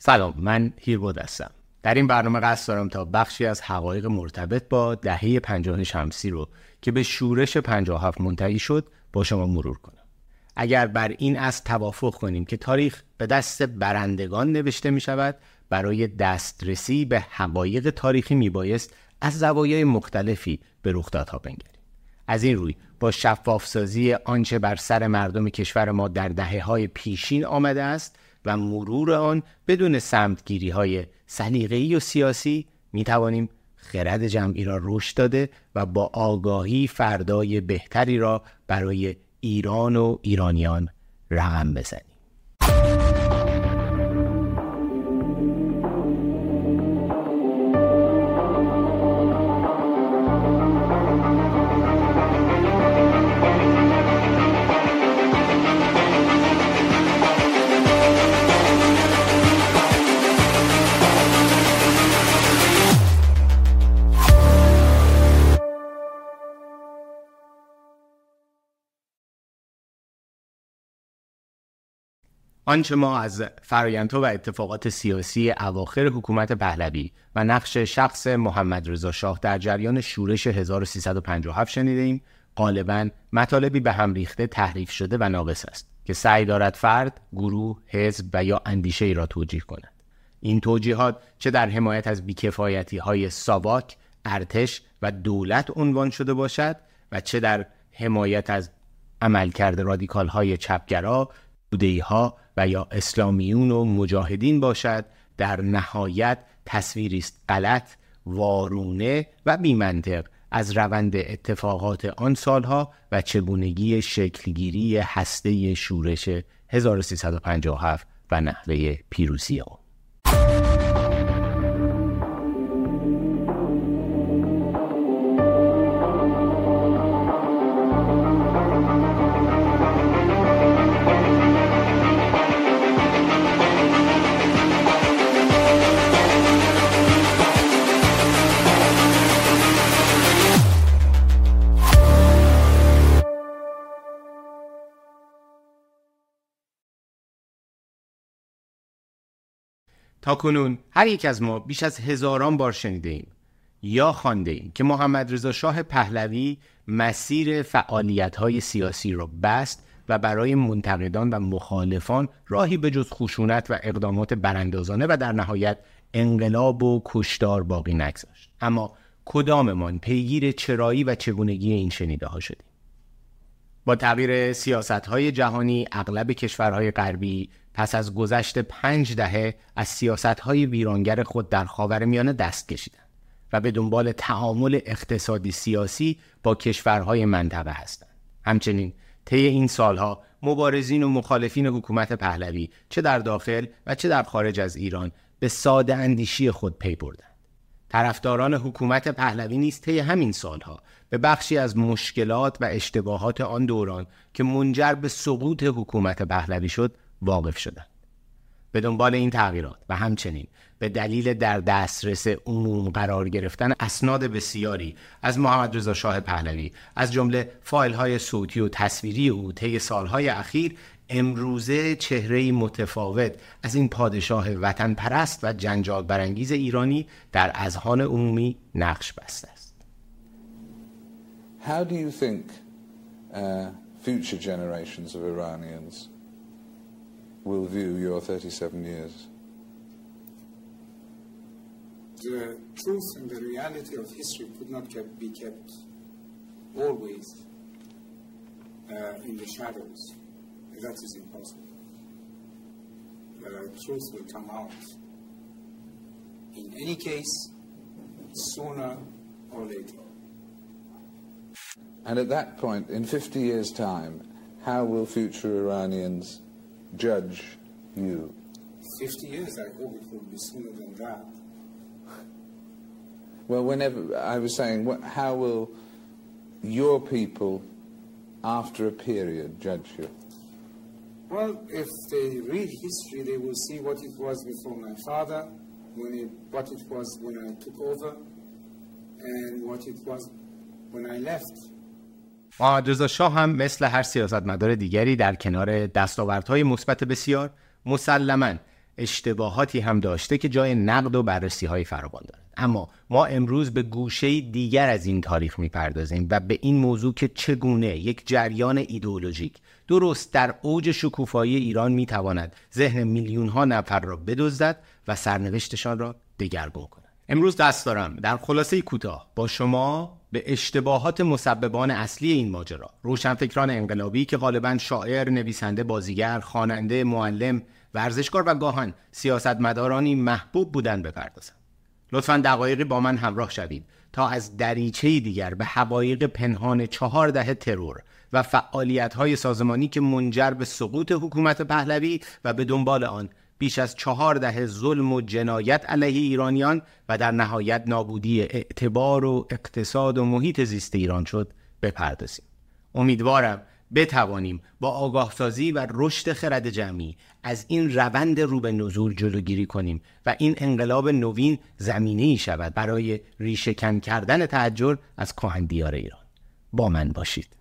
سلام من هیربود هستم. در این برنامه قصد دارم تا بخشی از حقایق مرتبط با دهه پنجاه شمسی رو که به شورش 57 منتهی شد با شما مرور کنم. اگر بر این از توافق کنیم که تاریخ به دست برندگان نوشته می شود برای دسترسی به حقایق تاریخی می بایست از زوایای مختلفی به رخدادها بنگریم. از این روی با شفافسازی آنچه بر سر مردم کشور ما در دهه های پیشین آمده است و مرور آن بدون سمتگیری های سلیقه‌ای و سیاسی می توانیم خرد جمعی را رشد داده و با آگاهی فردای بهتری را برای ایران و ایرانیان رقم بزنیم. آنچه ما از فرایندها و اتفاقات سیاسی اواخر حکومت پهلوی و نقش شخص محمد رضا شاه در جریان شورش 1357 شنیده ایم غالبا مطالبی به هم ریخته تحریف شده و ناقص است که سعی دارد فرد، گروه، حزب و یا اندیشه ای را توجیه کند. این توجیهات چه در حمایت از بیکفایتی های ساواک، ارتش و دولت عنوان شده باشد و چه در حمایت از عملکرد رادیکال های چپگرا بودهی ها و یا اسلامیون و مجاهدین باشد در نهایت تصویری است غلط وارونه و بیمنطق از روند اتفاقات آن سالها و چگونگی شکلگیری هسته شورش 1357 و نحوه پیروزی آن. تا کنون هر یک از ما بیش از هزاران بار شنیده ایم یا خوانده ایم که محمد رضا شاه پهلوی مسیر فعالیت های سیاسی را بست و برای منتقدان و مخالفان راهی به جز خشونت و اقدامات براندازانه و در نهایت انقلاب و کشتار باقی نگذاشت. اما کداممان پیگیر چرایی و چگونگی این شنیده ها شدیم؟ با تغییر سیاست های جهانی اغلب کشورهای غربی پس از گذشت پنج دهه از سیاست های ویرانگر خود در خاورمیانه دست کشیدند و به دنبال تعامل اقتصادی سیاسی با کشورهای منطقه هستند. همچنین طی این سالها مبارزین و مخالفین حکومت پهلوی چه در داخل و چه در خارج از ایران به ساده اندیشی خود پی بردند. طرفداران حکومت پهلوی نیز طی همین سالها به بخشی از مشکلات و اشتباهات آن دوران که منجر به سقوط حکومت پهلوی شد واقف شدند به دنبال این تغییرات و همچنین به دلیل در دسترس عموم قرار گرفتن اسناد بسیاری از محمد رضا شاه پهلوی از جمله فایل های صوتی و تصویری او طی سالهای اخیر امروزه چهره متفاوت از این پادشاه وطن پرست و جنجال برانگیز ایرانی در اذهان عمومی نقش بسته است. How do you think uh, future generations of Iranians will view your 37 years? The truth and the reality of history could not be kept always uh, in the shadows. That is impossible. The truth will come out. In any case, sooner or later. And at that point, in 50 years' time, how will future Iranians judge you? 50 years, I hope it will be sooner than that. Well, whenever I was saying, what, how will your people, after a period, judge you? Well, if they read history, they will see what it was before my father, when it, what it was when I took over, and what it was when I left. محمد شاه هم مثل هر سیاستمدار دیگری در کنار دستاوردهای مثبت بسیار مسلما اشتباهاتی هم داشته که جای نقد و بررسی های فراوان دارد اما ما امروز به گوشه دیگر از این تاریخ می‌پردازیم و به این موضوع که چگونه یک جریان ایدئولوژیک درست در اوج شکوفایی ایران می‌تواند ذهن میلیون ها نفر را بدزدد و سرنوشتشان را دگرگون کند. امروز دست دارم در خلاصه کوتاه با شما به اشتباهات مسببان اصلی این ماجرا. روشنفکران انقلابی که غالبا شاعر، نویسنده، بازیگر، خواننده، معلم، ورزشکار و گاهن سیاستمدارانی محبوب بودن بپردازم لطفا دقایقی با من همراه شوید تا از دریچه دیگر به حقایق پنهان چهار دهه ترور و فعالیت های سازمانی که منجر به سقوط حکومت پهلوی و به دنبال آن بیش از چهار دهه ظلم و جنایت علیه ایرانیان و در نهایت نابودی اعتبار و اقتصاد و محیط زیست ایران شد. بپردازیم. امیدوارم بتوانیم با آگاهسازی و رشد خرد جمعی از این روند رو به نزول جلوگیری کنیم و این انقلاب نوین زمینه ای شود برای ریشهکن کردن تعجر از کهن ایران. با من باشید.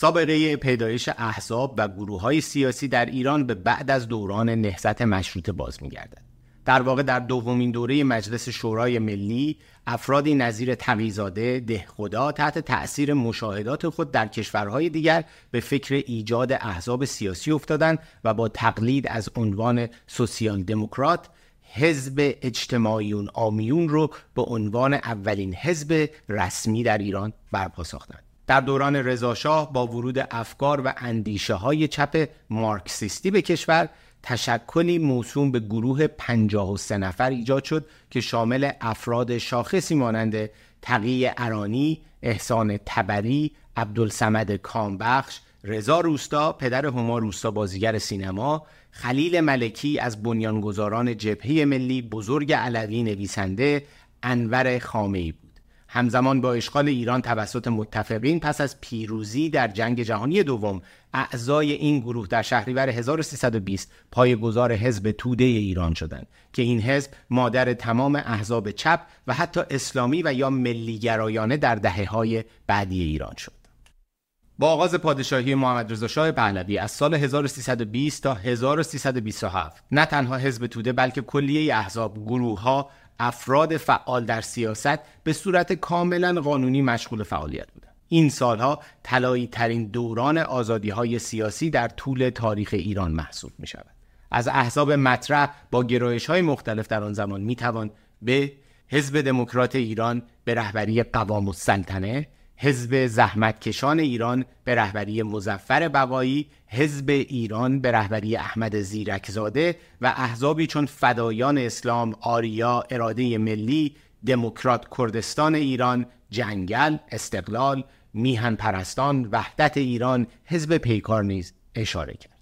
سابقه پیدایش احزاب و گروه های سیاسی در ایران به بعد از دوران نهضت مشروطه باز میگردد. در واقع در دومین دوره مجلس شورای ملی افرادی نظیر تقیزاده دهخدا تحت تأثیر مشاهدات خود در کشورهای دیگر به فکر ایجاد احزاب سیاسی افتادند و با تقلید از عنوان سوسیال دموکرات حزب اجتماعیون آمیون رو به عنوان اولین حزب رسمی در ایران برپا ساختند. در دوران رضاشاه با ورود افکار و اندیشه های چپ مارکسیستی به کشور تشکلی موسوم به گروه 53 نفر ایجاد شد که شامل افراد شاخصی مانند تقی ارانی، احسان تبری، عبدالسمد کامبخش، رضا روستا، پدر هما روستا بازیگر سینما، خلیل ملکی از بنیانگذاران جبهه ملی، بزرگ علوی نویسنده، انور خامه‌ای بود. همزمان با اشغال ایران توسط متفقین پس از پیروزی در جنگ جهانی دوم اعضای این گروه در شهریور 1320 پایگزار حزب توده ایران شدند که این حزب مادر تمام احزاب چپ و حتی اسلامی و یا ملیگرایانه در دهه های بعدی ایران شد. با آغاز پادشاهی محمد رضا شاه پهلوی از سال 1320 تا 1327 نه تنها حزب توده بلکه کلیه احزاب گروه ها افراد فعال در سیاست به صورت کاملا قانونی مشغول فعالیت بودند. این سالها طلایی ترین دوران آزادی های سیاسی در طول تاریخ ایران محسوب می شود از احزاب مطرح با گرایش های مختلف در آن زمان می توان به حزب دموکرات ایران به رهبری قوام السلطنه حزب زحمتکشان ایران به رهبری مزفر بقایی حزب ایران به رهبری احمد زیرکزاده و احزابی چون فدایان اسلام آریا اراده ملی دموکرات کردستان ایران جنگل استقلال میهن پرستان وحدت ایران حزب پیکار نیز اشاره کرد.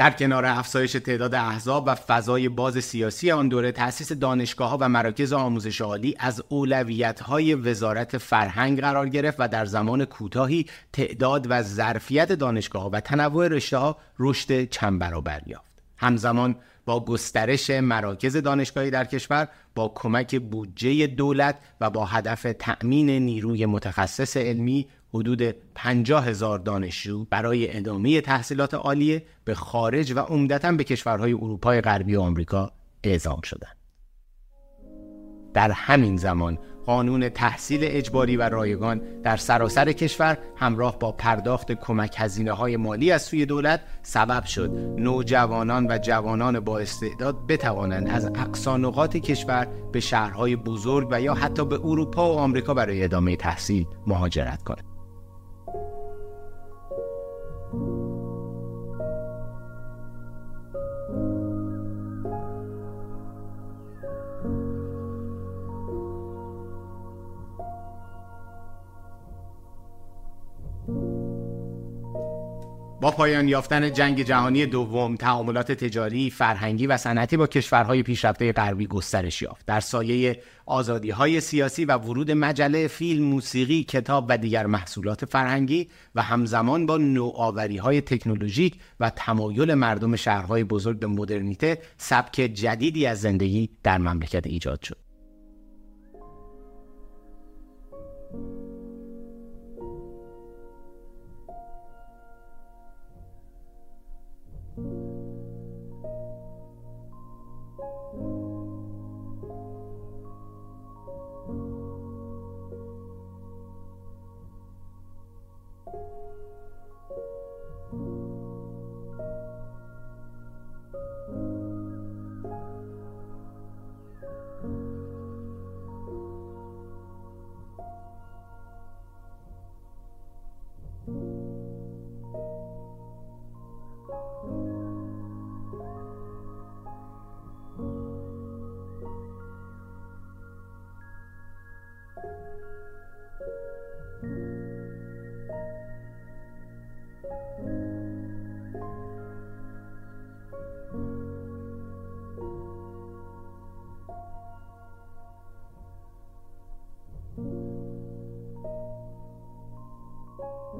در کنار افزایش تعداد احزاب و فضای باز سیاسی آن دوره تأسیس دانشگاه ها و مراکز آموزش عالی از اولویت های وزارت فرهنگ قرار گرفت و در زمان کوتاهی تعداد و ظرفیت دانشگاه ها و تنوع رشته ها رشد چند برابر یافت. همزمان با گسترش مراکز دانشگاهی در کشور با کمک بودجه دولت و با هدف تأمین نیروی متخصص علمی حدود 50 هزار دانشجو برای ادامه تحصیلات عالیه به خارج و عمدتا به کشورهای اروپای غربی و آمریکا اعزام شدند. در همین زمان قانون تحصیل اجباری و رایگان در سراسر کشور همراه با پرداخت کمک هزینه های مالی از سوی دولت سبب شد نوجوانان و جوانان با استعداد بتوانند از اقصانقات کشور به شهرهای بزرگ و یا حتی به اروپا و آمریکا برای ادامه تحصیل مهاجرت کنند. پایان یافتن جنگ جهانی دوم تعاملات تجاری، فرهنگی و صنعتی با کشورهای پیشرفته غربی گسترش یافت. در سایه آزادی های سیاسی و ورود مجله، فیلم، موسیقی، کتاب و دیگر محصولات فرهنگی و همزمان با نوآوری های تکنولوژیک و تمایل مردم شهرهای بزرگ به مدرنیته، سبک جدیدی از زندگی در مملکت ایجاد شد.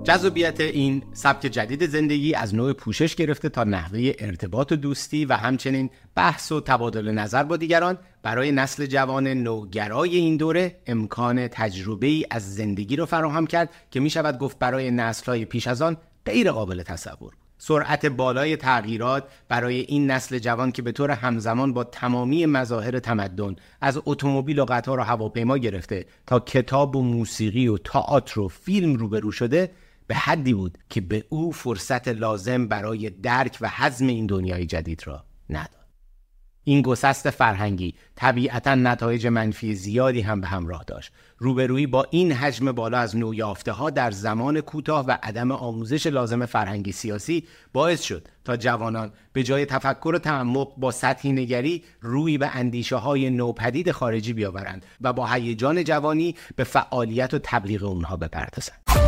جذابیت این سبک جدید زندگی از نوع پوشش گرفته تا نحوه ارتباط و دوستی و همچنین بحث و تبادل نظر با دیگران. برای نسل جوان نوگرای این دوره امکان تجربه ای از زندگی رو فراهم کرد که می شود گفت برای نسل های پیش از آن غیر قابل تصور سرعت بالای تغییرات برای این نسل جوان که به طور همزمان با تمامی مظاهر تمدن از اتومبیل و قطار و هواپیما گرفته تا کتاب و موسیقی و تئاتر و فیلم روبرو شده به حدی بود که به او فرصت لازم برای درک و حزم این دنیای جدید را نداد. این گسست فرهنگی طبیعتا نتایج منفی زیادی هم به همراه داشت. روبرویی با این حجم بالا از نویافته ها در زمان کوتاه و عدم آموزش لازم فرهنگی سیاسی باعث شد تا جوانان به جای تفکر و تعمق با سطحی نگری روی به اندیشه های نوپدید خارجی بیاورند و با هیجان جوانی به فعالیت و تبلیغ اونها بپردازند.